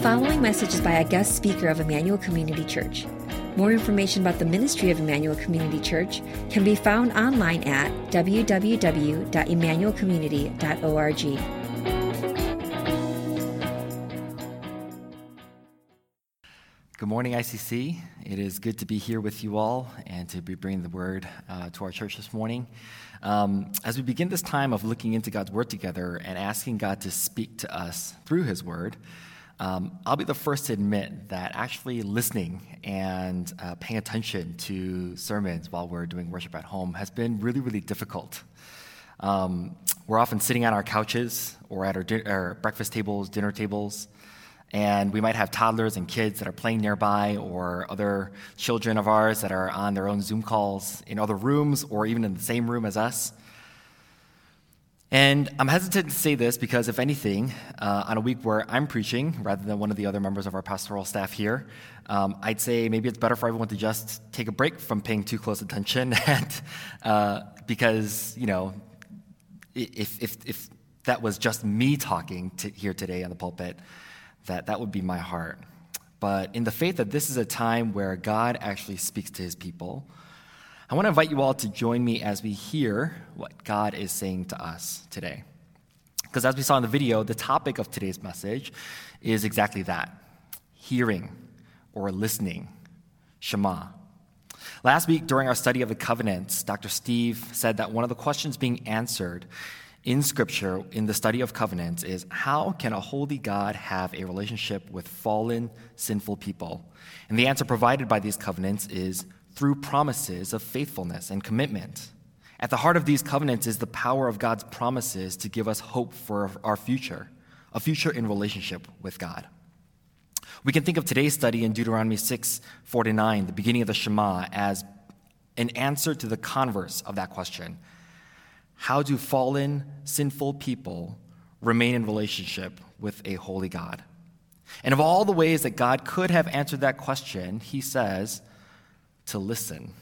following message is by a guest speaker of Emmanuel Community Church. More information about the ministry of Emmanuel Community Church can be found online at www.emmanuelcommunity.org. Good morning, ICC. It is good to be here with you all and to be bringing the word uh, to our church this morning. Um, as we begin this time of looking into God's word together and asking God to speak to us through his word, um, I'll be the first to admit that actually listening and uh, paying attention to sermons while we're doing worship at home has been really, really difficult. Um, we're often sitting on our couches or at our, our, breakfast tables, dinner tables, and we might have toddlers and kids that are playing nearby, or other children of ours that are on their own Zoom calls in other rooms or even in the same room as us. And I'm hesitant to say this because, if anything, uh, on a week where I'm preaching rather than one of the other members of our pastoral staff here, um, I'd say maybe it's better for everyone to just take a break from paying too close attention, and, uh, because you know, if, if if that was just me talking to here today on the pulpit, that that would be my heart. But in the faith that this is a time where God actually speaks to His people. I want to invite you all to join me as we hear what God is saying to us today. Because as we saw in the video, the topic of today's message is exactly that hearing or listening, Shema. Last week, during our study of the covenants, Dr. Steve said that one of the questions being answered in Scripture in the study of covenants is how can a holy God have a relationship with fallen, sinful people? And the answer provided by these covenants is through promises of faithfulness and commitment. At the heart of these covenants is the power of God's promises to give us hope for our future, a future in relationship with God. We can think of today's study in Deuteronomy 6 49, the beginning of the Shema, as an answer to the converse of that question How do fallen, sinful people remain in relationship with a holy God? And of all the ways that God could have answered that question, he says, to listen.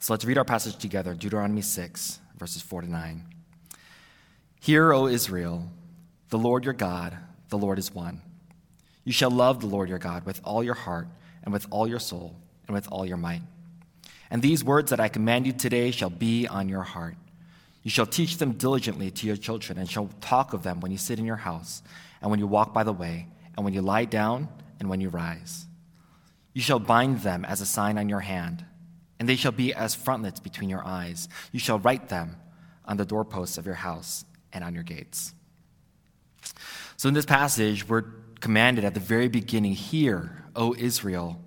So let's read our passage together Deuteronomy 6, verses 4 to 9. Hear, O Israel, the Lord your God, the Lord is one. You shall love the Lord your God with all your heart, and with all your soul, and with all your might. And these words that I command you today shall be on your heart. You shall teach them diligently to your children, and shall talk of them when you sit in your house, and when you walk by the way, and when you lie down, and when you rise. You shall bind them as a sign on your hand, and they shall be as frontlets between your eyes. You shall write them on the doorposts of your house and on your gates. So, in this passage, we're commanded at the very beginning Hear, O Israel.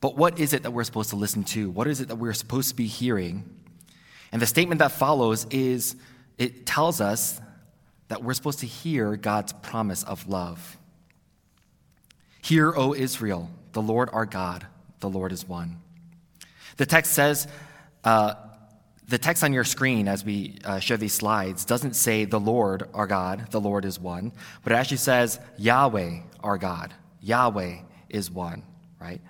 But what is it that we're supposed to listen to? What is it that we're supposed to be hearing? And the statement that follows is it tells us that we're supposed to hear God's promise of love. Hear, O Israel, the Lord our God, the Lord is one. The text says, uh, the text on your screen as we uh, share these slides doesn't say the Lord our God, the Lord is one, but it actually says Yahweh our God, Yahweh is one, right?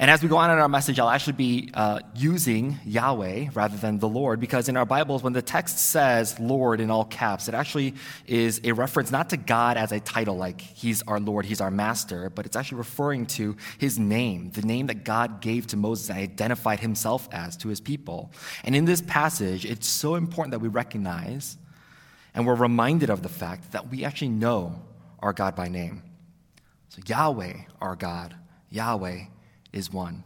And as we go on in our message, I'll actually be uh, using Yahweh rather than the Lord because in our Bibles, when the text says Lord in all caps, it actually is a reference not to God as a title, like He's our Lord, He's our Master, but it's actually referring to His name, the name that God gave to Moses and identified Himself as to His people. And in this passage, it's so important that we recognize and we're reminded of the fact that we actually know our God by name. So, Yahweh, our God, Yahweh, is one.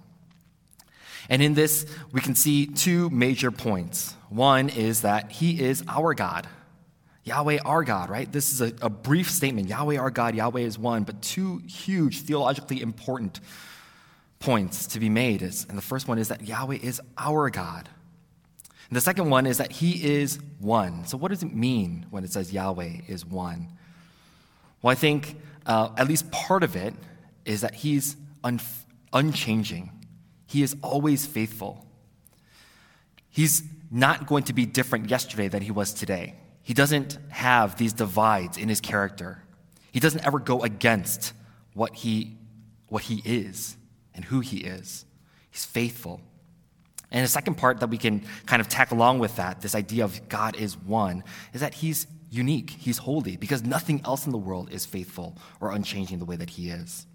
And in this, we can see two major points. One is that He is our God. Yahweh, our God, right? This is a, a, brief statement. Yahweh, our God, Yahweh is one, but two huge, theologically important points to be made. Is, and the first one is that Yahweh is our God. And the second one is that He is one. So, what does it mean when it says Yahweh is one? Well, I think uh, at least part of it is that He's unfaithful unchanging. He is always faithful. He's not going to be different yesterday than he was today. He doesn't have these divides in his character. He doesn't ever go against what he, what he is and who he is. He's faithful. And the second part that we can kind of tack along with that, this idea of God is one, is that he's unique, he's holy, because nothing else in the world is faithful or unchanging the way that he is.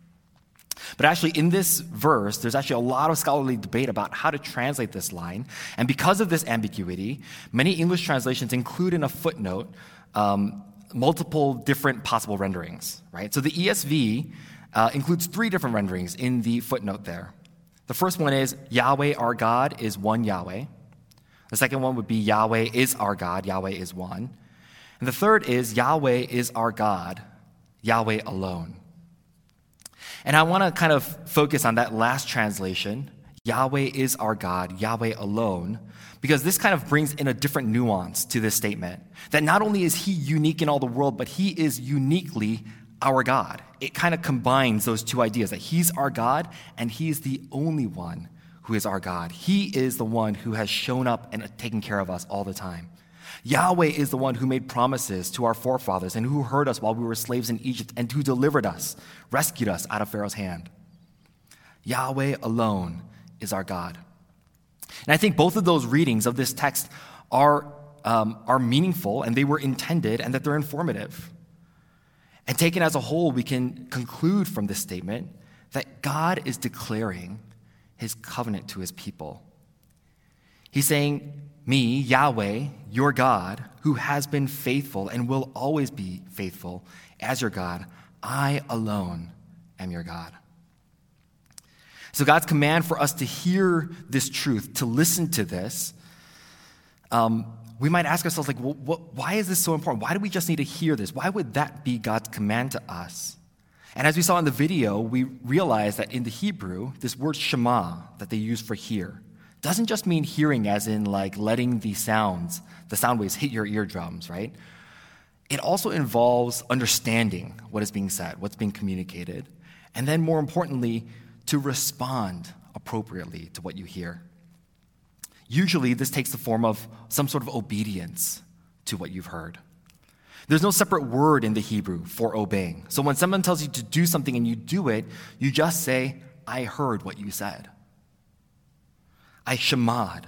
But actually, in this verse, there's actually a lot of scholarly debate about how to translate this line. And because of this ambiguity, many English translations include in a footnote um, multiple different possible renderings, right? So the ESV uh, includes three different renderings in the footnote there. The first one is Yahweh our God is one Yahweh. The second one would be Yahweh is our God, Yahweh is one. And the third is Yahweh is our God, Yahweh alone. And I want to kind of focus on that last translation Yahweh is our God, Yahweh alone, because this kind of brings in a different nuance to this statement. That not only is He unique in all the world, but He is uniquely our God. It kind of combines those two ideas that He's our God and He's the only one who is our God. He is the one who has shown up and taken care of us all the time. Yahweh is the one who made promises to our forefathers and who heard us while we were slaves in Egypt and who delivered us, rescued us out of Pharaoh's hand. Yahweh alone is our God. And I think both of those readings of this text are, um, are meaningful and they were intended and that they're informative. And taken as a whole, we can conclude from this statement that God is declaring his covenant to his people. He's saying, Me, Yahweh, your God, who has been faithful and will always be faithful as your God, I alone am your God. So, God's command for us to hear this truth, to listen to this, um, we might ask ourselves, like, well, what, why is this so important? Why do we just need to hear this? Why would that be God's command to us? And as we saw in the video, we realized that in the Hebrew, this word shema that they use for hear doesn't just mean hearing as in like letting the sounds, the sound waves hit your eardrums, right? It also involves understanding what is being said, what's being communicated, and then more importantly, to respond appropriately to what you hear. Usually, this takes the form of some sort of obedience to what you've heard. There's no separate word in the Hebrew for obeying. So when someone tells you to do something and you do it, you just say, I heard what you said. I shamad.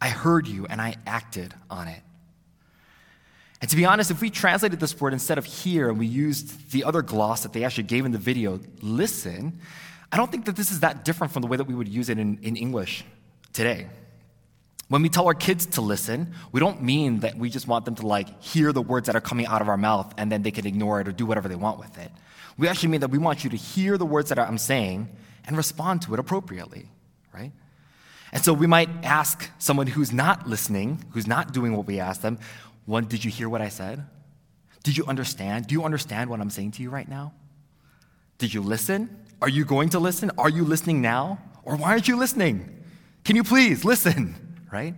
I heard you and I acted on it. And to be honest, if we translated this word instead of hear and we used the other gloss that they actually gave in the video, listen, I don't think that this is that different from the way that we would use it in, in English today. When we tell our kids to listen, we don't mean that we just want them to like hear the words that are coming out of our mouth and then they can ignore it or do whatever they want with it. We actually mean that we want you to hear the words that I'm saying and respond to it appropriately, right? And so we might ask someone who's not listening, who's not doing what we ask them, one, did you hear what I said? Did you understand? Do you understand what I'm saying to you right now? Did you listen? Are you going to listen? Are you listening now? Or why aren't you listening? Can you please listen? right?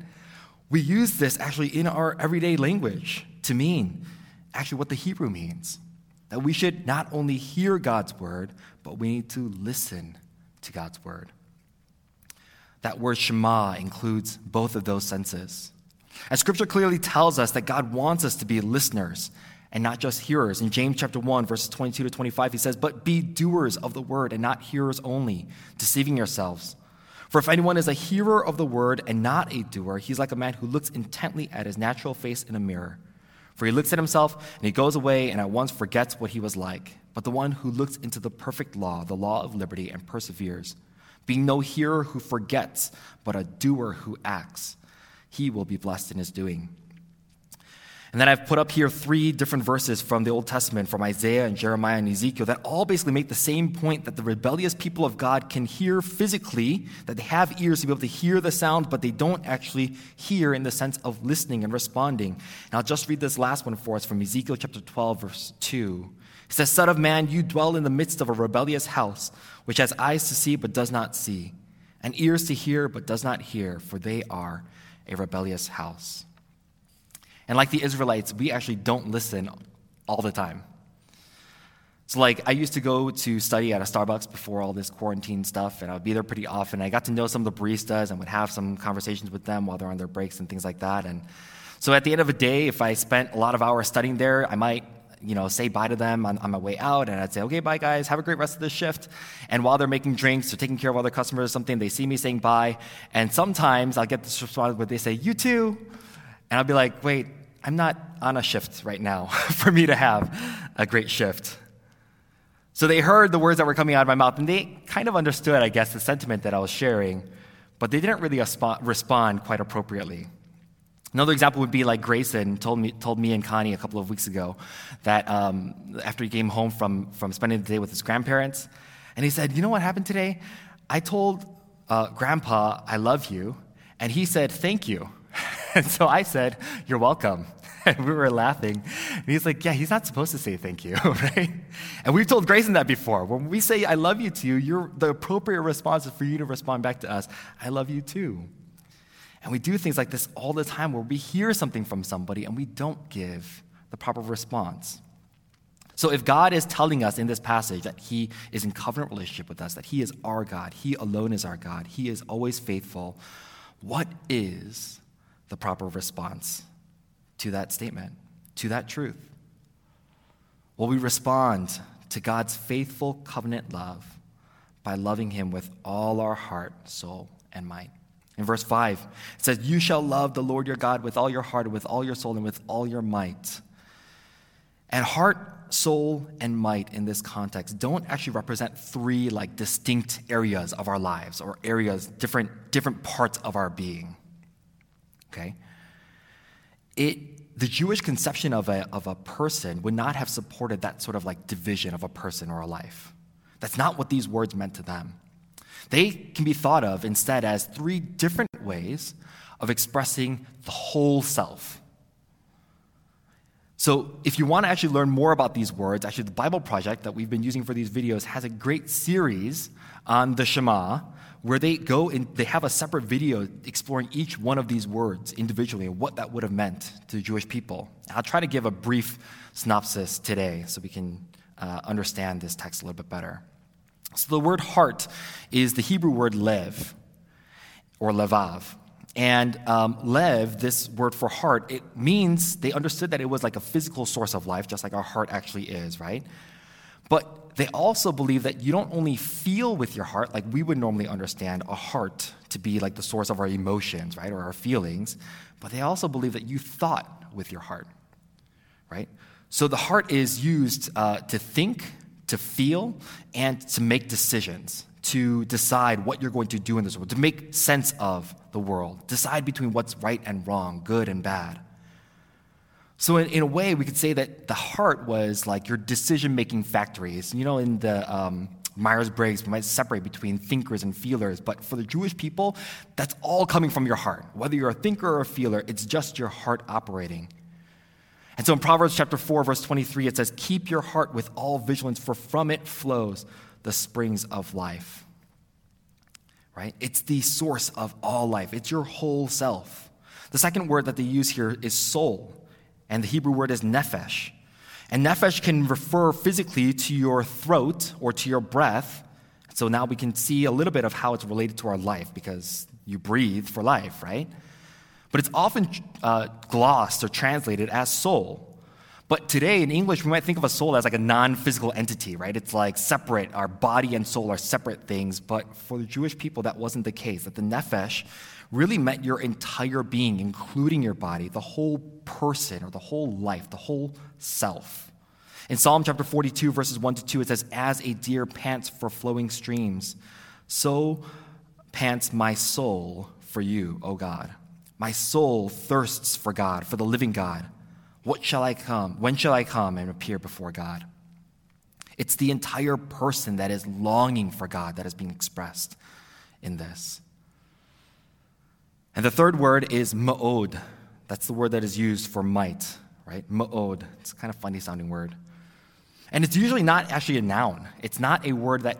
We use this actually in our everyday language to mean actually what the Hebrew means that we should not only hear God's word, but we need to listen to God's word. That word Shema includes both of those senses. And scripture clearly tells us that God wants us to be listeners and not just hearers. In James chapter 1, verses 22 to 25, he says, But be doers of the word and not hearers only, deceiving yourselves. For if anyone is a hearer of the word and not a doer, he's like a man who looks intently at his natural face in a mirror. For he looks at himself and he goes away and at once forgets what he was like. But the one who looks into the perfect law, the law of liberty, and perseveres, being no hearer who forgets, but a doer who acts, he will be blessed in his doing. And then I've put up here three different verses from the Old Testament, from Isaiah and Jeremiah and Ezekiel, that all basically make the same point that the rebellious people of God can hear physically, that they have ears to be able to hear the sound, but they don't actually hear in the sense of listening and responding. And I'll just read this last one for us from Ezekiel chapter 12, verse 2. It says, Son of man, you dwell in the midst of a rebellious house, which has eyes to see but does not see, and ears to hear but does not hear, for they are a rebellious house. And like the Israelites, we actually don't listen all the time. So, like, I used to go to study at a Starbucks before all this quarantine stuff, and I would be there pretty often. I got to know some of the baristas and would have some conversations with them while they're on their breaks and things like that. And so, at the end of the day, if I spent a lot of hours studying there, I might, you know, say bye to them on, on my way out, and I'd say, "Okay, bye, guys. Have a great rest of the shift." And while they're making drinks or taking care of other customers or something, they see me saying bye, and sometimes I'll get this response where they say, "You too," and I'll be like, "Wait." I'm not on a shift right now for me to have a great shift. So they heard the words that were coming out of my mouth and they kind of understood, I guess, the sentiment that I was sharing, but they didn't really respond quite appropriately. Another example would be like Grayson told me, told me and Connie a couple of weeks ago that um, after he came home from, from spending the day with his grandparents, and he said, You know what happened today? I told uh, Grandpa, I love you, and he said, Thank you. and so I said, You're welcome. And we were laughing. And he's like, Yeah, he's not supposed to say thank you, right? And we've told Grayson that before. When we say, I love you to you, the appropriate response is for you to respond back to us, I love you too. And we do things like this all the time where we hear something from somebody and we don't give the proper response. So, if God is telling us in this passage that He is in covenant relationship with us, that He is our God, He alone is our God, He is always faithful, what is the proper response to that statement, to that truth? Well, we respond to God's faithful covenant love by loving Him with all our heart, soul, and mind. In verse 5, it says, You shall love the Lord your God with all your heart, with all your soul, and with all your might. And heart, soul, and might in this context don't actually represent three like distinct areas of our lives or areas, different, different parts of our being. Okay? It, the Jewish conception of a, of a person would not have supported that sort of like division of a person or a life. That's not what these words meant to them. They can be thought of instead as three different ways of expressing the whole self. So, if you want to actually learn more about these words, actually, the Bible Project that we've been using for these videos has a great series on the Shema where they go and they have a separate video exploring each one of these words individually and what that would have meant to Jewish people. I'll try to give a brief synopsis today so we can uh, understand this text a little bit better. So the word heart is the Hebrew word lev or levav. And um, lev, this word for heart, it means they understood that it was like a physical source of life, just like our heart actually is, right? But they also believe that you don't only feel with your heart, like we would normally understand a heart to be like the source of our emotions, right, or our feelings, but they also believe that you thought with your heart, right? So the heart is used uh, to think, to feel and to make decisions, to decide what you're going to do in this world, to make sense of the world, decide between what's right and wrong, good and bad. So, in, in a way, we could say that the heart was like your decision making factories. You know, in the um, Myers Briggs, we might separate between thinkers and feelers, but for the Jewish people, that's all coming from your heart. Whether you're a thinker or a feeler, it's just your heart operating. And so in Proverbs chapter 4, verse 23, it says, Keep your heart with all vigilance, for from it flows the springs of life. Right? It's the source of all life, it's your whole self. The second word that they use here is soul, and the Hebrew word is nephesh. And nephesh can refer physically to your throat or to your breath. So now we can see a little bit of how it's related to our life because you breathe for life, right? But it's often uh, glossed or translated as soul. But today in English, we might think of a soul as like a non physical entity, right? It's like separate. Our body and soul are separate things. But for the Jewish people, that wasn't the case. That the nephesh really meant your entire being, including your body, the whole person or the whole life, the whole self. In Psalm chapter 42, verses 1 to 2, it says, As a deer pants for flowing streams, so pants my soul for you, O God. My soul thirsts for God, for the living God. What shall I come? When shall I come and appear before God? It's the entire person that is longing for God that is being expressed in this. And the third word is ma'od. That's the word that is used for might, right? Ma'od. It's a kind of funny sounding word. And it's usually not actually a noun. It's not a word that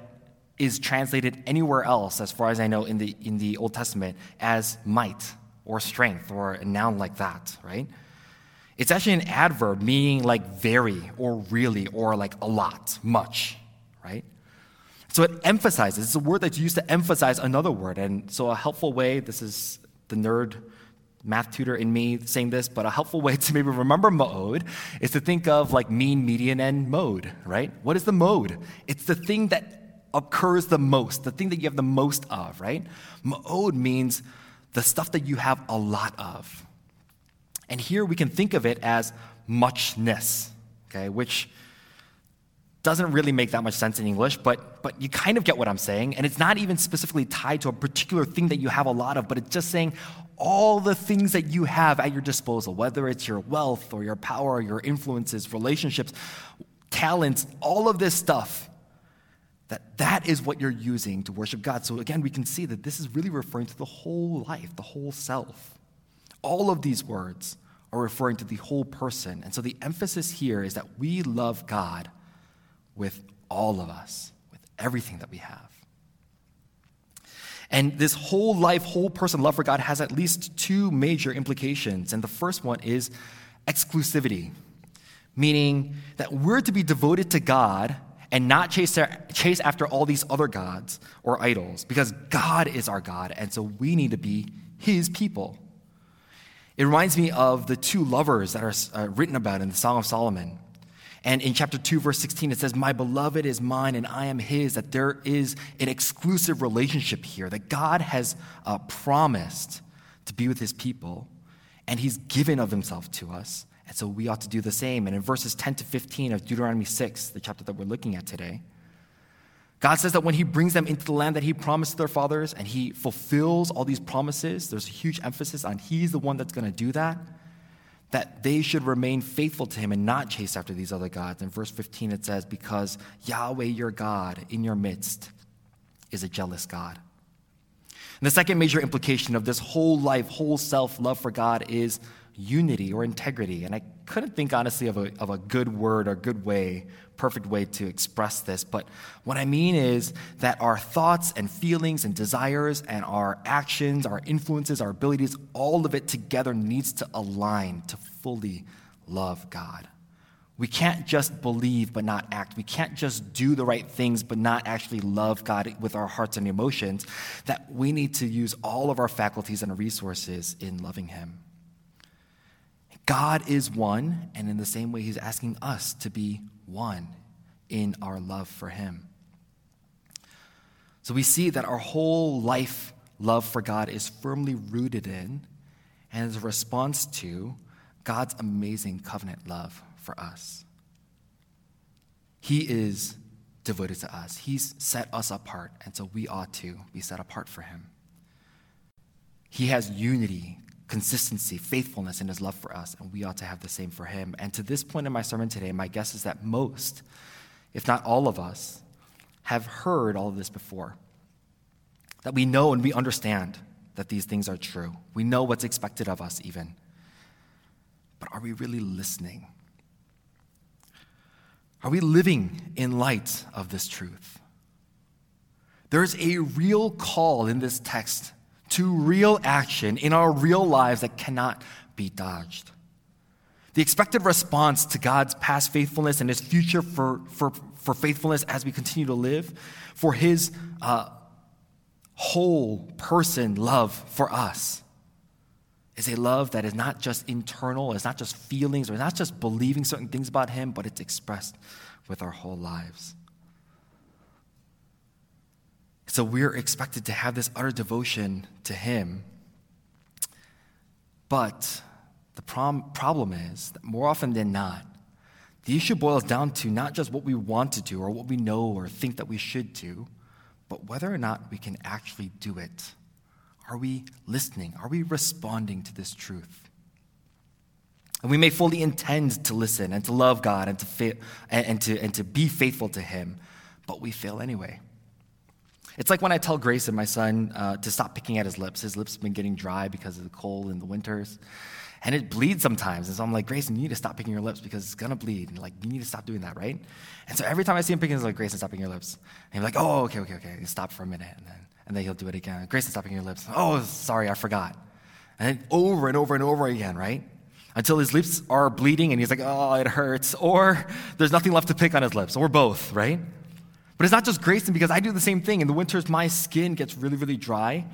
is translated anywhere else, as far as I know, in the, in the Old Testament as might or strength or a noun like that, right? It's actually an adverb meaning like very or really or like a lot, much, right? So it emphasizes, it's a word that's used to emphasize another word. And so a helpful way, this is the nerd math tutor in me saying this, but a helpful way to maybe remember mode is to think of like mean, median, and mode, right? What is the mode? It's the thing that occurs the most, the thing that you have the most of, right? Mode means the stuff that you have a lot of. And here we can think of it as muchness, okay, which doesn't really make that much sense in English, but, but you kind of get what I'm saying. And it's not even specifically tied to a particular thing that you have a lot of, but it's just saying all the things that you have at your disposal, whether it's your wealth or your power, or your influences, relationships, talents, all of this stuff, that that is what you're using to worship God. So again, we can see that this is really referring to the whole life, the whole self. All of these words are referring to the whole person. And so the emphasis here is that we love God with all of us, with everything that we have. And this whole life, whole person love for God has at least two major implications. And the first one is exclusivity, meaning that we're to be devoted to God and not chase, chase after all these other gods or idols, because God is our God, and so we need to be His people. It reminds me of the two lovers that are uh, written about in the Song of Solomon. And in chapter 2, verse 16, it says, My beloved is mine and I am his, that there is an exclusive relationship here, that God has uh, promised to be with his people, and he's given of himself to us. And so we ought to do the same. And in verses 10 to 15 of Deuteronomy 6, the chapter that we're looking at today, God says that when He brings them into the land that He promised their fathers and He fulfills all these promises, there's a huge emphasis on He's the one that's going to do that, that they should remain faithful to Him and not chase after these other gods. In verse 15, it says, Because Yahweh your God in your midst is a jealous God. And the second major implication of this whole life, whole self love for God is unity or integrity. And I couldn't think honestly of a, of a good word or good way, perfect way to express this. But what I mean is that our thoughts and feelings and desires and our actions, our influences, our abilities, all of it together needs to align to fully love God. We can't just believe but not act. We can't just do the right things but not actually love God with our hearts and emotions. That we need to use all of our faculties and resources in loving Him. God is one, and in the same way, He's asking us to be one in our love for Him. So we see that our whole life love for God is firmly rooted in and is a response to God's amazing covenant love for us. He is devoted to us, He's set us apart, and so we ought to be set apart for Him. He has unity consistency, faithfulness in his love for us, and we ought to have the same for him. And to this point in my sermon today, my guess is that most, if not all of us, have heard all of this before. That we know and we understand that these things are true. We know what's expected of us, even. But are we really listening? Are we living in light of this truth? There's a real call in this text to real action in our real lives that cannot be dodged. The expected response to God's past faithfulness and his future for, for, for faithfulness as we continue to live, for his uh, whole person love for us, is a love that is not just internal, it's not just feelings, or not just believing certain things about him, but it's expressed with our whole lives. So we're expected to have this utter devotion to Him. But the prom- problem is that more often than not, the issue boils down to not just what we want to do or what we know or think that we should do, but whether or not we can actually do it. Are we listening? Are we responding to this truth? And we may fully intend to listen and to love God and to, fa- and, and, to, and to be faithful to Him, but we fail anyway. It's like when I tell Grayson, my son, uh, to stop picking at his lips. His lips have been getting dry because of the cold in the winters. And it bleeds sometimes. And so I'm like, Grayson, you need to stop picking your lips because it's to bleed. And like, you need to stop doing that, right? And so every time I see him picking, he's like, Grayson, stop picking your lips. And he's like, oh, okay, okay, okay. stop for a minute. And then, and then he'll do it again. Grayson, stop picking your lips. Oh, sorry, I forgot. And then over and over and over again, right? Until his lips are bleeding and he's like, oh, it hurts. Or there's nothing left to pick on his lips. Or both, right? But it's not just Grayson because I do the same thing. In the winters, my skin gets really, really dry.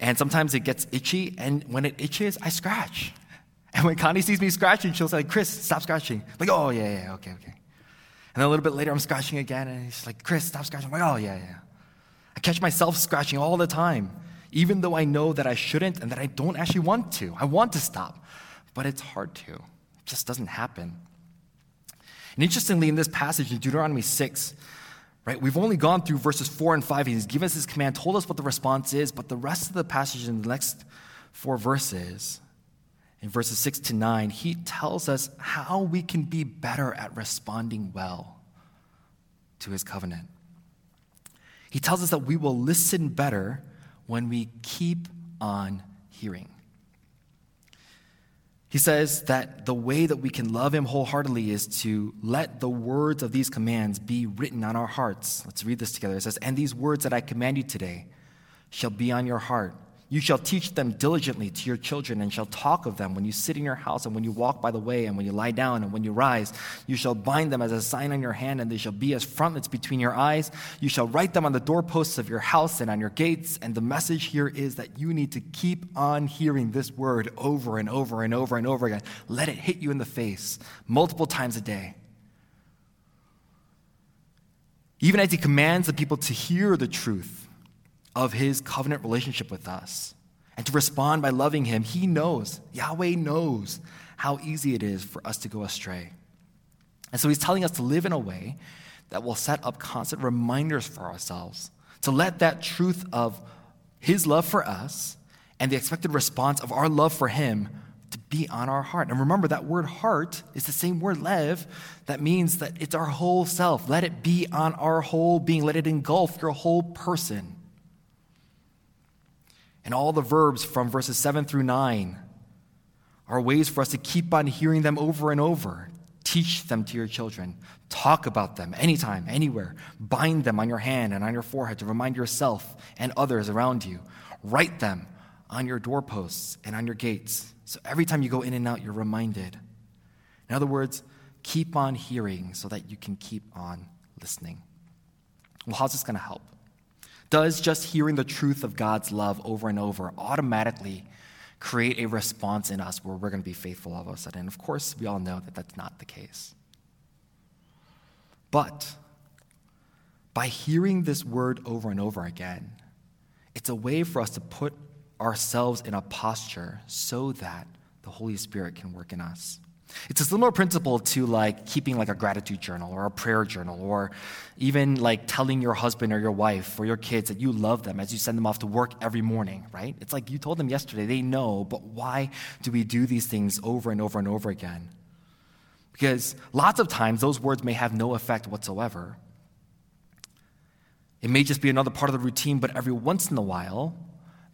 And sometimes it gets itchy. And when it itches, I scratch. And when Connie sees me scratching, she'll say, Chris, stop scratching. I'm like, oh, yeah, yeah, okay, okay. And then a little bit later, I'm scratching again. And she's like, Chris, stop scratching. I'm like, oh, yeah, yeah. I catch myself scratching all the time, even though I know that I shouldn't and that I don't actually want to. I want to stop. but it's hard to. It just doesn't happen. And interestingly, in this passage in Deuteronomy 6, right, we've only gone through verses 4 and 5. He's given us his command, told us what the response is, but the rest of the passage in the next four verses, in verses 6 to 9, he tells us how we can be better at responding well to his covenant. He tells us that we will listen better when we keep on hearing. He says that the way that we can love him wholeheartedly is to let the words of these commands be written on our hearts. Let's read this together. It says, And these words that I command you today shall be on your heart. You shall teach them diligently to your children, and shall talk of them when you sit in your house, and when you walk by the way, and when you lie down, and when you rise. You shall bind them as a sign on your hand, and they shall be as frontlets between your eyes. You shall write them on the doorposts of your house and on your gates. And the message here is that you need to keep on hearing this word over and over and over and over again. Let it hit you in the face multiple times a day. Even as he commands the people to hear the truth of his covenant relationship with us and to respond by loving him, he knows, Yahweh knows how easy it is for us to go astray. And so he's telling us to live in a way that will set up constant reminders for ourselves, to let that truth of his love for us and the expected response of our love for him to be on our heart. And remember, that word heart is the same word lev that means that it's our whole self. Let it be on our whole being, let it engulf your whole person. And all the verbs from verses 7 through 9 are ways for us to keep on hearing them over and over. Teach them to your children. Talk about them anytime, anywhere. Bind them on your hand and on your forehead to remind yourself and others around you. Write them on your doorposts and on your gates. So every time you go in and out, you're reminded. In other words, keep on hearing so that you can keep on listening. Well, how's this going to help? Does just hearing the truth of God's love over and over automatically create a response in us where we're going to be faithful all of a sudden? Of course, we all know that that's not the case. But by hearing this word over and over again, it's a way for us to put ourselves in a posture so that the Holy Spirit can work in us. It's a similar principle to like keeping like a gratitude journal or a prayer journal or even like telling your husband or your wife or your kids that you love them as you send them off to work every morning, right? It's like you told them yesterday, they know, but why do we do these things over and over and over again? Because lots of times those words may have no effect whatsoever. It may just be another part of the routine, but every once in a while,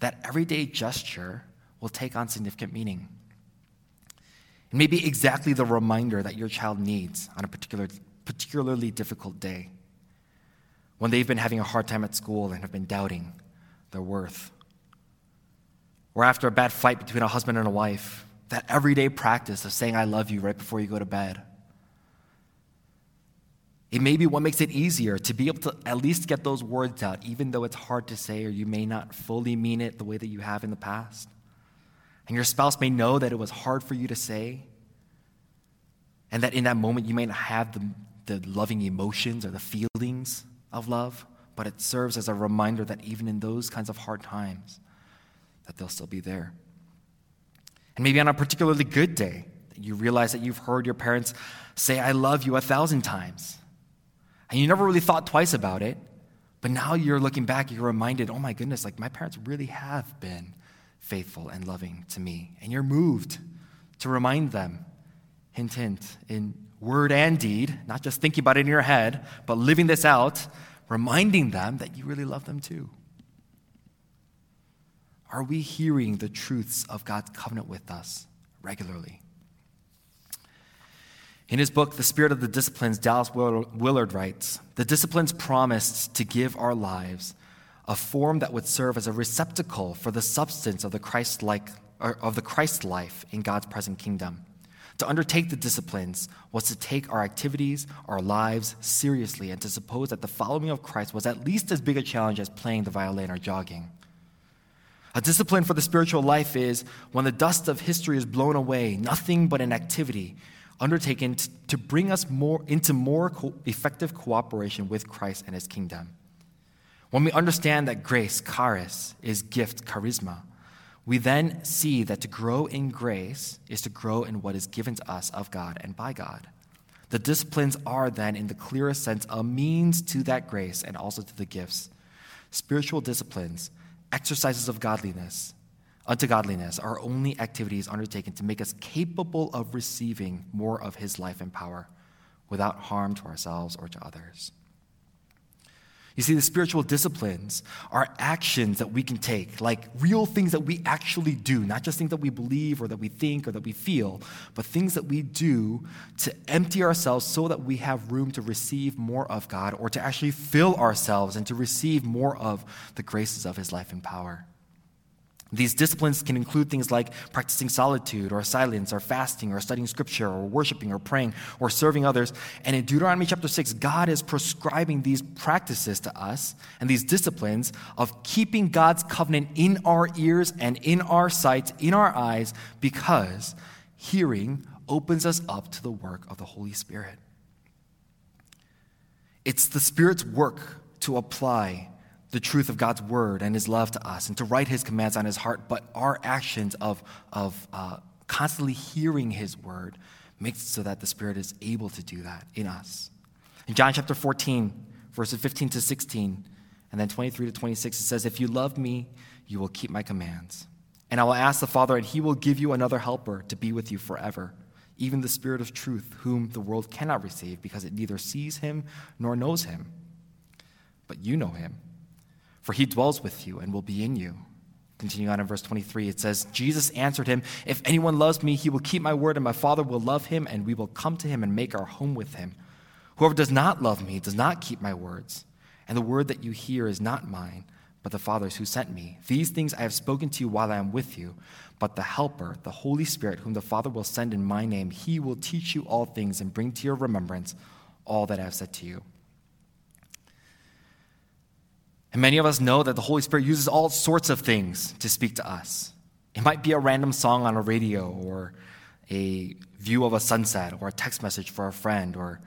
that everyday gesture will take on significant meaning. It may be exactly the reminder that your child needs on a particular, particularly difficult day when they've been having a hard time at school and have been doubting their worth. Or after a bad fight between a husband and a wife, that everyday practice of saying, I love you right before you go to bed. It may be what makes it easier to be able to at least get those words out, even though it's hard to say or you may not fully mean it the way that you have in the past. And your spouse may know that it was hard for you to say, and that in that moment you may not have the, the loving emotions or the feelings of love, but it serves as a reminder that even in those kinds of hard times, that they'll still be there. And maybe on a particularly good day, you realize that you've heard your parents say, I love you a thousand times. And you never really thought twice about it, but now you're looking back, you're reminded, oh my goodness, like my parents really have been faithful and loving to me. And you're moved to remind them, hint, hint, in word and deed, not just thinking about it in your head, but living this out, reminding them that you really love them too. Are we hearing the truths of God's covenant with us regularly? In his book, The Spirit of the Disciplines, Dallas Willard writes The disciplines promised to give our lives a form that would serve as a receptacle for the substance of the Christ like of the Christ life in God's present kingdom. To undertake the disciplines was to take our activities, our lives seriously, and to suppose that the following of Christ was at least as big a challenge as playing the violin or jogging. A discipline for the spiritual life is when the dust of history is blown away, nothing but an activity undertaken to bring us more into more co- effective cooperation with Christ and his kingdom. When we understand that grace, charis, is gift, charisma, we then see that to grow in grace is to grow in what is given to us of God and by God. The disciplines are then, in the clearest sense, a means to that grace and also to the gifts. Spiritual disciplines, exercises of godliness, unto godliness, are only activities undertaken to make us capable of receiving more of His life and power without harm to ourselves or to others. You see, the spiritual disciplines are actions that we can take, like real things that we actually do, not just things that we believe or that we think or that we feel, but things that we do to empty ourselves so that we have room to receive more of God or to actually fill ourselves and to receive more of the graces of His life and power. These disciplines can include things like practicing solitude or silence or fasting or studying scripture or worshiping or praying or serving others. And in Deuteronomy chapter 6, God is prescribing these practices to us and these disciplines of keeping God's covenant in our ears and in our sight, in our eyes, because hearing opens us up to the work of the Holy Spirit. It's the Spirit's work to apply the truth of God's word and his love to us and to write his commands on his heart, but our actions of, of uh, constantly hearing his word makes it so that the Spirit is able to do that in us. In John chapter 14, verses 15 to 16, and then 23 to 26, it says, If you love me, you will keep my commands. And I will ask the Father, and he will give you another helper to be with you forever, even the Spirit of truth, whom the world cannot receive because it neither sees him nor knows him. But you know him for he dwells with you and will be in you. Continuing on in verse 23, it says, Jesus answered him, If anyone loves me, he will keep my word, and my Father will love him, and we will come to him and make our home with him. Whoever does not love me does not keep my words, and the word that you hear is not mine, but the Father's who sent me. These things I have spoken to you while I am with you, but the Helper, the Holy Spirit, whom the Father will send in my name, he will teach you all things and bring to your remembrance all that I have said to you. And many of us know that the Holy Spirit uses all sorts of things to speak to us. It might be a random song on a radio, or a view of a sunset, or a text message for a friend. Or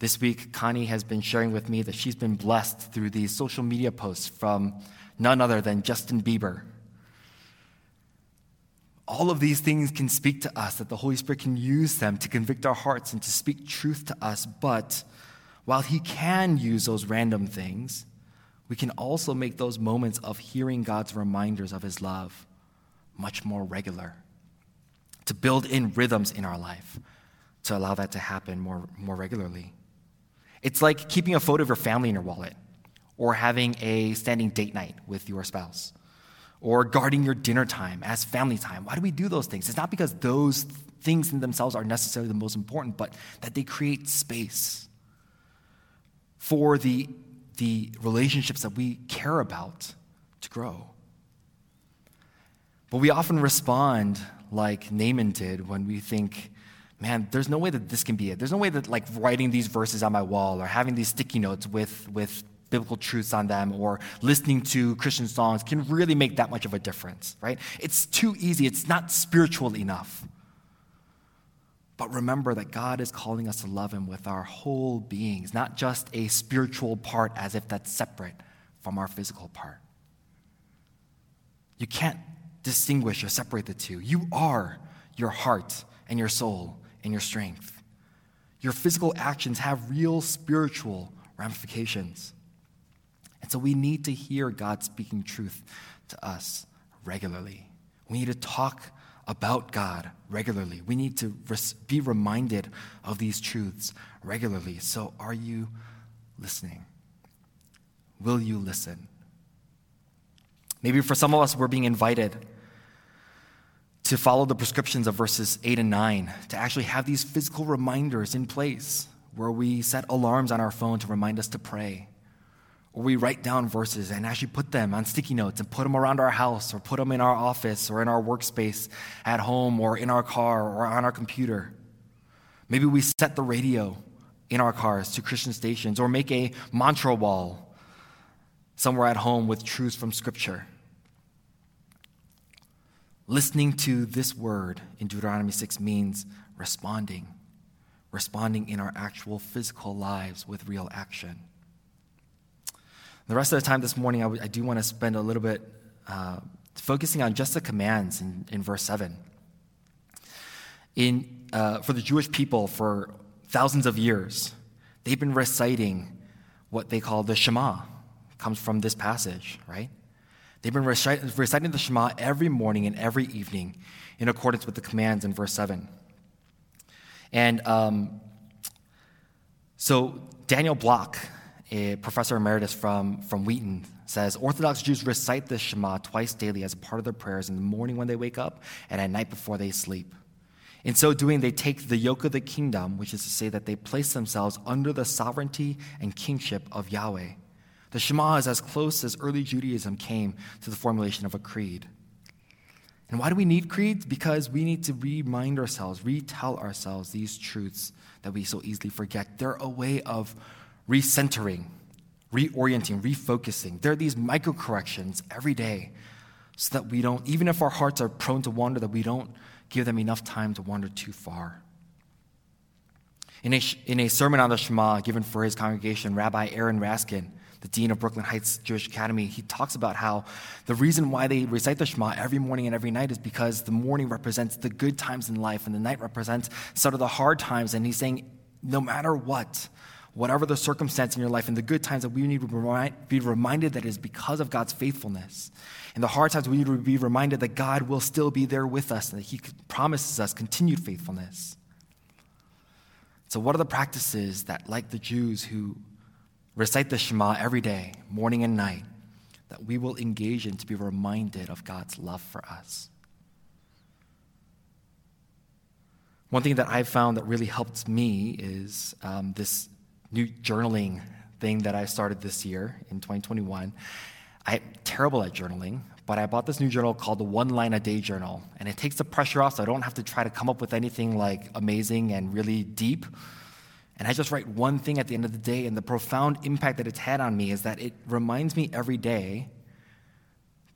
this week, Connie has been sharing with me that she's been blessed through these social media posts from none other than Justin Bieber. All of these things can speak to us, that the Holy Spirit can use them to convict our hearts and to speak truth to us. But while He can use those random things, we can also make those moments of hearing God's reminders of His love much more regular, to build in rhythms in our life, to allow that to happen more, more regularly. It's like keeping a photo of your family in your wallet, or having a standing date night with your spouse, or guarding your dinner time as family time. Why do we do those things? It's not because those things in themselves are necessarily the most important, but that they create space for the the relationships that we care about to grow. But we often respond like Naaman did when we think, man, there's no way that this can be it. There's no way that like writing these verses on my wall or having these sticky notes with, with biblical truths on them or listening to Christian songs can really make that much of a difference, right? It's too easy. It's not spiritual enough. But remember that God is calling us to love Him with our whole beings, not just a spiritual part as if that's separate from our physical part. You can't distinguish or separate the two. You are your heart and your soul and your strength. Your physical actions have real spiritual ramifications. And so we need to hear God speaking truth to us regularly. We need to talk about God regularly. We need to be reminded of these truths regularly. So, are you listening? Will you listen? Maybe for some of us, we're being invited to follow the prescriptions of verses 8 and 9, to actually have these physical reminders in place where we set alarms on our phone to remind us to pray or we write down verses and actually put them on sticky notes and put them around our house or put them in our office or in our workspace at home or in our car or on our computer. Maybe we set the radio in our cars to Christian stations or make a mantra wall somewhere at home with truths from Scripture. Listening to this word in Deuteronomy 6 means responding, responding in our actual physical lives with real action. The rest of the time this morning, I, w- I do want to spend a little bit uh, focusing on just the commands in, in verse 7. In, uh, for the Jewish people, for thousands of years, they've been reciting what they call the Shema. It comes from this passage, right? They've been reciting the Shema every morning and every evening in accordance with the commands in verse 7. And um, so Daniel Block, a professor emeritus from, from Wheaton, says Orthodox Jews recite the Shema twice daily as part of their prayers in the morning when they wake up and at night before they sleep. In so doing, they take the yoke of the kingdom, which is to say that they place themselves under the sovereignty and kingship of Yahweh. The Shema is as close as early Judaism came to the formulation of a creed. And why do we need creeds? Because we need to remind ourselves, retell ourselves these truths that we so easily forget. They're a way of recentering, reorienting, refocusing. There are these micro corrections every day so that we don't, even if our hearts are prone to wander, that we don't give them enough time to wander too far. In a, in a sermon on the Shema given for his congregation, Rabbi Aaron Raskin, the dean of Brooklyn Heights Jewish Academy, he talks about how the reason why they recite the Shema every morning and every night is because the morning represents the good times in life and the night represents sort of the hard times. And he's saying, no matter what, whatever the circumstance in your life, in the good times that we need to be reminded that it is because of God's faithfulness. In the hard times, we need to be reminded that God will still be there with us and that He promises us continued faithfulness. So, what are the practices that, like the Jews who recite the Shema every day, morning and night, that we will engage in to be reminded of God's love for us? One thing that I've found that really helped me is um, this new journaling thing that I started this year in 2021. I'm terrible at journaling, but I bought this new journal called the One Line a Day Journal, and it takes the pressure off so I don't have to try to come up with anything like amazing and really deep. And I just write one thing at the end of the day, and the profound impact that it's had on me is that it reminds me every day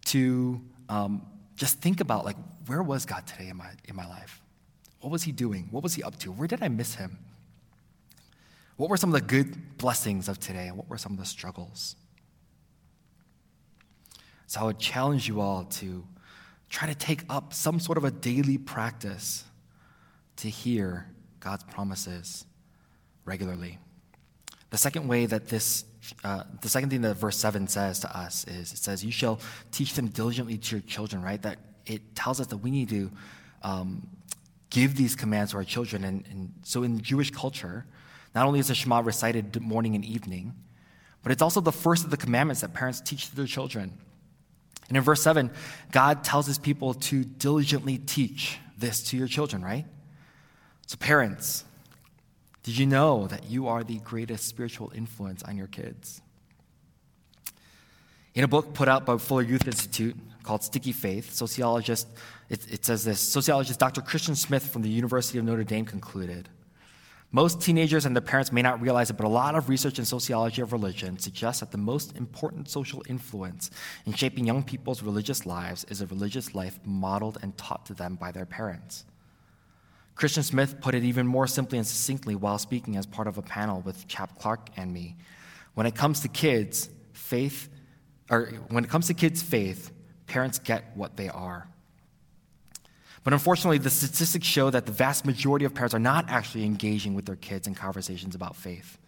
to um, just think about like where was God today in my in my life? What was He doing? What was He up to? Where did I miss Him? What were some of the good blessings of today, and what were some of the struggles? So I would challenge you all to try to take up some sort of a daily practice to hear God's promises regularly. The second way that this, uh, the second thing that verse 7 says to us is it says, You shall teach them diligently to your children, right? That it tells us that we need to um, give these commands to our children. And, and so in Jewish culture, not only is the Shema recited morning and evening, but it's also the first of the commandments that parents teach to their children. And in verse 7, God tells his people to diligently teach this to your children, right? So, parents, did you know that you are the greatest spiritual influence on your kids? In a book put out by Fuller Youth Institute called Sticky Faith, sociologist, it, it says this sociologist Dr. Christian Smith from the University of Notre Dame concluded most teenagers and their parents may not realize it, but a lot of research in sociology of religion suggests that the most important social influence in shaping young people's religious lives is a religious life modeled and taught to them by their parents. Christian Smith put it even more simply and succinctly while speaking as part of a panel with Chap Clark and me. When it comes to kids, faith, or when it comes to kids' faith, parents get what they are. But unfortunately, the statistics show that the vast majority of parents are not actually engaging with their kids in conversations about faith.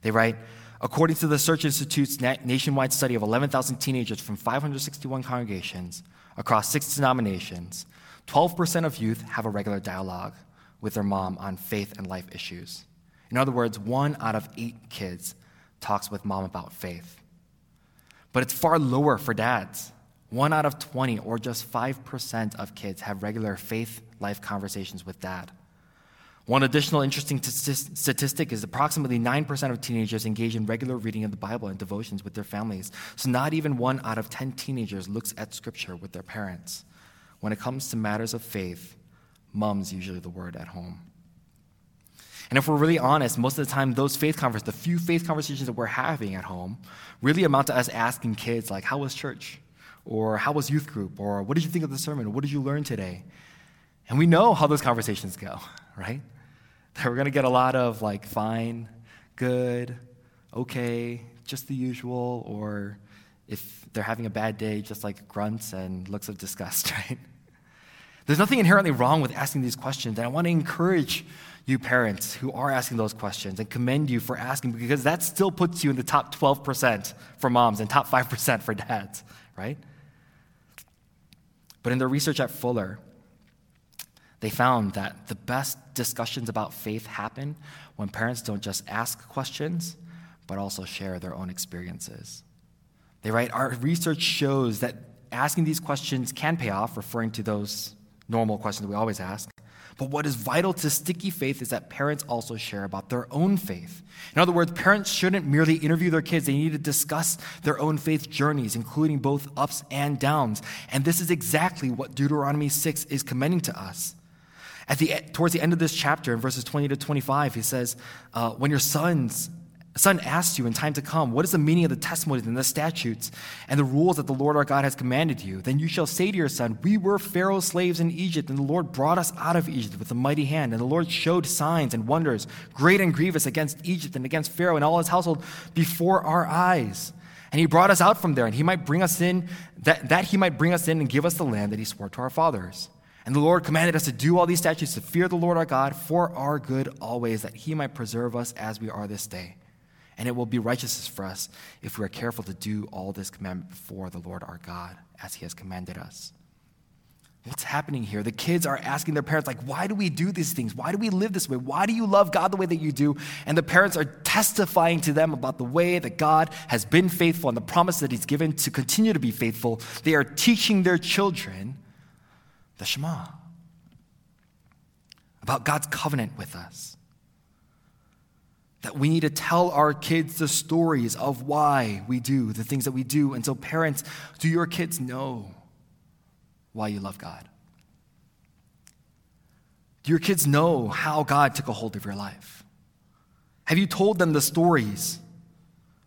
They write, according to the Search Institute's nationwide study of 11,000 teenagers from 561 congregations across six denominations, 12% of youth have a regular dialogue with their mom on faith and life issues. In other words, one out of eight kids talks with mom about faith. But it's far lower for dads. One out of 20, or just 5% of kids, have regular faith life conversations with dad. One additional interesting t- statistic is approximately 9% of teenagers engage in regular reading of the Bible and devotions with their families. So, not even one out of 10 teenagers looks at Scripture with their parents. When it comes to matters of faith, mom's usually the word at home. And if we're really honest, most of the time, those faith conversations, the few faith conversations that we're having at home, really amount to us asking kids, like, how was church? Or how was youth group? Or what did you think of the sermon? What did you learn today? And we know how those conversations go, right? That we're going to get a lot of like fine, good, okay, just the usual, or if they're having a bad day, just like grunts and looks of disgust, right? There's nothing inherently wrong with asking these questions, and I want to encourage you parents who are asking those questions and commend you for asking because that still puts you in the top 12% for moms and top 5% for dads, right? But in their research at Fuller, they found that the best discussions about faith happen when parents don't just ask questions, but also share their own experiences. They write, Our research shows that asking these questions can pay off, referring to those normal questions we always ask. But what is vital to sticky faith is that parents also share about their own faith. In other words, parents shouldn't merely interview their kids, they need to discuss their own faith journeys, including both ups and downs. And this is exactly what Deuteronomy 6 is commending to us. At the, towards the end of this chapter, in verses 20 to 25, he says, uh, When your sons son asks you in time to come, What is the meaning of the testimonies and the statutes and the rules that the Lord our God has commanded you? Then you shall say to your son, We were Pharaoh's slaves in Egypt, and the Lord brought us out of Egypt with a mighty hand. And the Lord showed signs and wonders, great and grievous, against Egypt and against Pharaoh and all his household before our eyes. And he brought us out from there, and he might bring us in, that, that he might bring us in and give us the land that he swore to our fathers. And the Lord commanded us to do all these statutes, to fear the Lord our God for our good always, that he might preserve us as we are this day. And it will be righteousness for us if we are careful to do all this commandment before the Lord our God, as he has commanded us. What's happening here? The kids are asking their parents, like, why do we do these things? Why do we live this way? Why do you love God the way that you do? And the parents are testifying to them about the way that God has been faithful and the promise that He's given to continue to be faithful. They are teaching their children the Shema about God's covenant with us. That we need to tell our kids the stories of why we do the things that we do. And so, parents, do your kids know why you love God? Do your kids know how God took a hold of your life? Have you told them the stories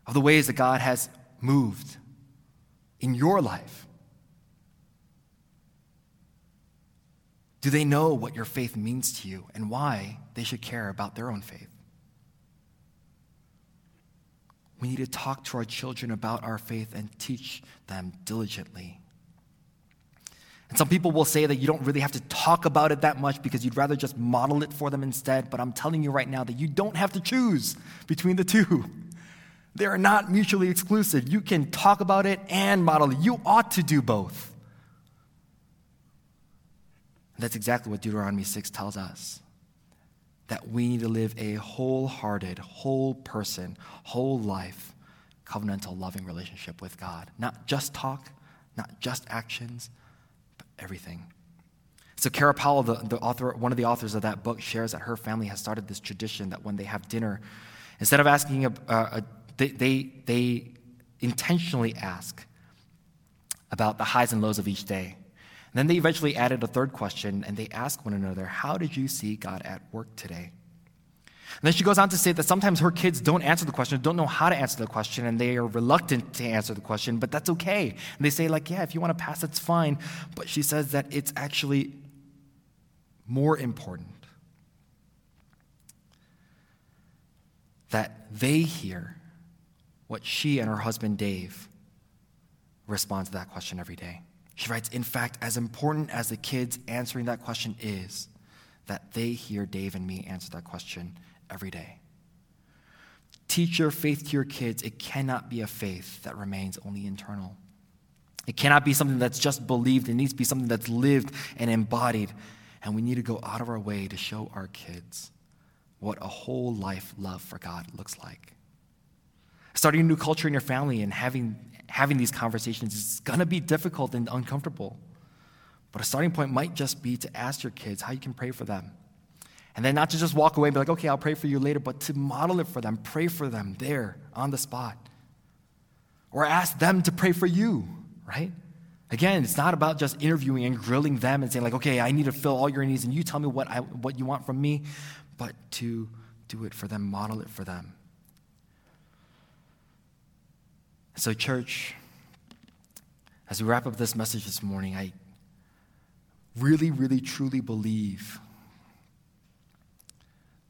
of the ways that God has moved in your life? Do they know what your faith means to you and why they should care about their own faith? We need to talk to our children about our faith and teach them diligently. And some people will say that you don't really have to talk about it that much because you'd rather just model it for them instead. But I'm telling you right now that you don't have to choose between the two. They are not mutually exclusive. You can talk about it and model it. You ought to do both. And that's exactly what Deuteronomy 6 tells us that we need to live a wholehearted, whole person, whole life, covenantal, loving relationship with God. Not just talk, not just actions, but everything. So, Kara Powell, the, the author, one of the authors of that book, shares that her family has started this tradition that when they have dinner, instead of asking, a, a, a they, they, they intentionally ask about the highs and lows of each day. Then they eventually added a third question and they ask one another, How did you see God at work today? And then she goes on to say that sometimes her kids don't answer the question, don't know how to answer the question, and they are reluctant to answer the question, but that's okay. And they say, like, yeah, if you want to pass, that's fine. But she says that it's actually more important that they hear what she and her husband Dave respond to that question every day. She writes, in fact, as important as the kids answering that question is, that they hear Dave and me answer that question every day. Teach your faith to your kids. It cannot be a faith that remains only internal. It cannot be something that's just believed. It needs to be something that's lived and embodied. And we need to go out of our way to show our kids what a whole life love for God looks like. Starting a new culture in your family and having having these conversations is going to be difficult and uncomfortable. But a starting point might just be to ask your kids how you can pray for them. And then not to just walk away and be like, okay, I'll pray for you later, but to model it for them, pray for them there on the spot. Or ask them to pray for you, right? Again, it's not about just interviewing and grilling them and saying, like, okay, I need to fill all your needs and you tell me what, I, what you want from me, but to do it for them, model it for them. So, church, as we wrap up this message this morning, I really, really, truly believe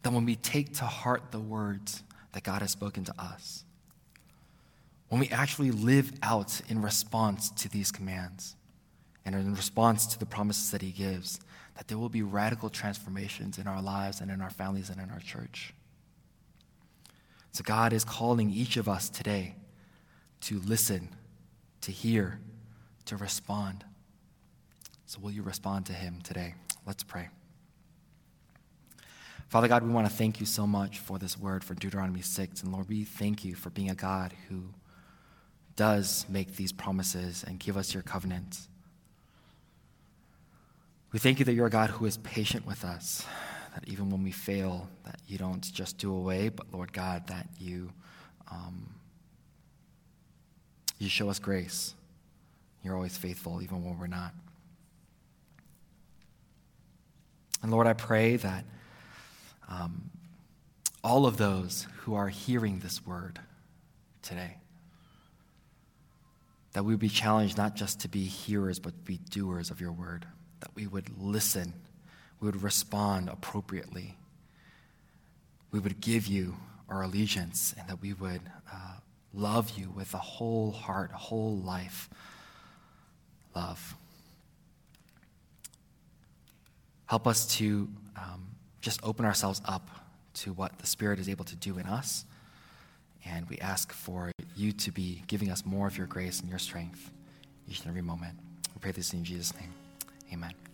that when we take to heart the words that God has spoken to us, when we actually live out in response to these commands and in response to the promises that He gives, that there will be radical transformations in our lives and in our families and in our church. So, God is calling each of us today to listen, to hear, to respond. So, will you respond to Him today? Let's pray. Father God, we want to thank you so much for this word for Deuteronomy 6. And Lord, we thank you for being a God who does make these promises and give us your covenants. We thank you that you're a God who is patient with us, that even when we fail, that you don't just do away, but Lord God, that you, um, you show us grace. You're always faithful, even when we're not. And Lord, I pray that um, all of those who are hearing this word today, that we would be challenged not just to be hearers, but be doers of your word, that we would listen, we would respond appropriately, we would give you our allegiance, and that we would uh, love you with a whole heart, whole life love. Help us to um, just open ourselves up to what the Spirit is able to do in us. And we ask for you to be giving us more of your grace and your strength each and every moment. We pray this in Jesus' name. Amen.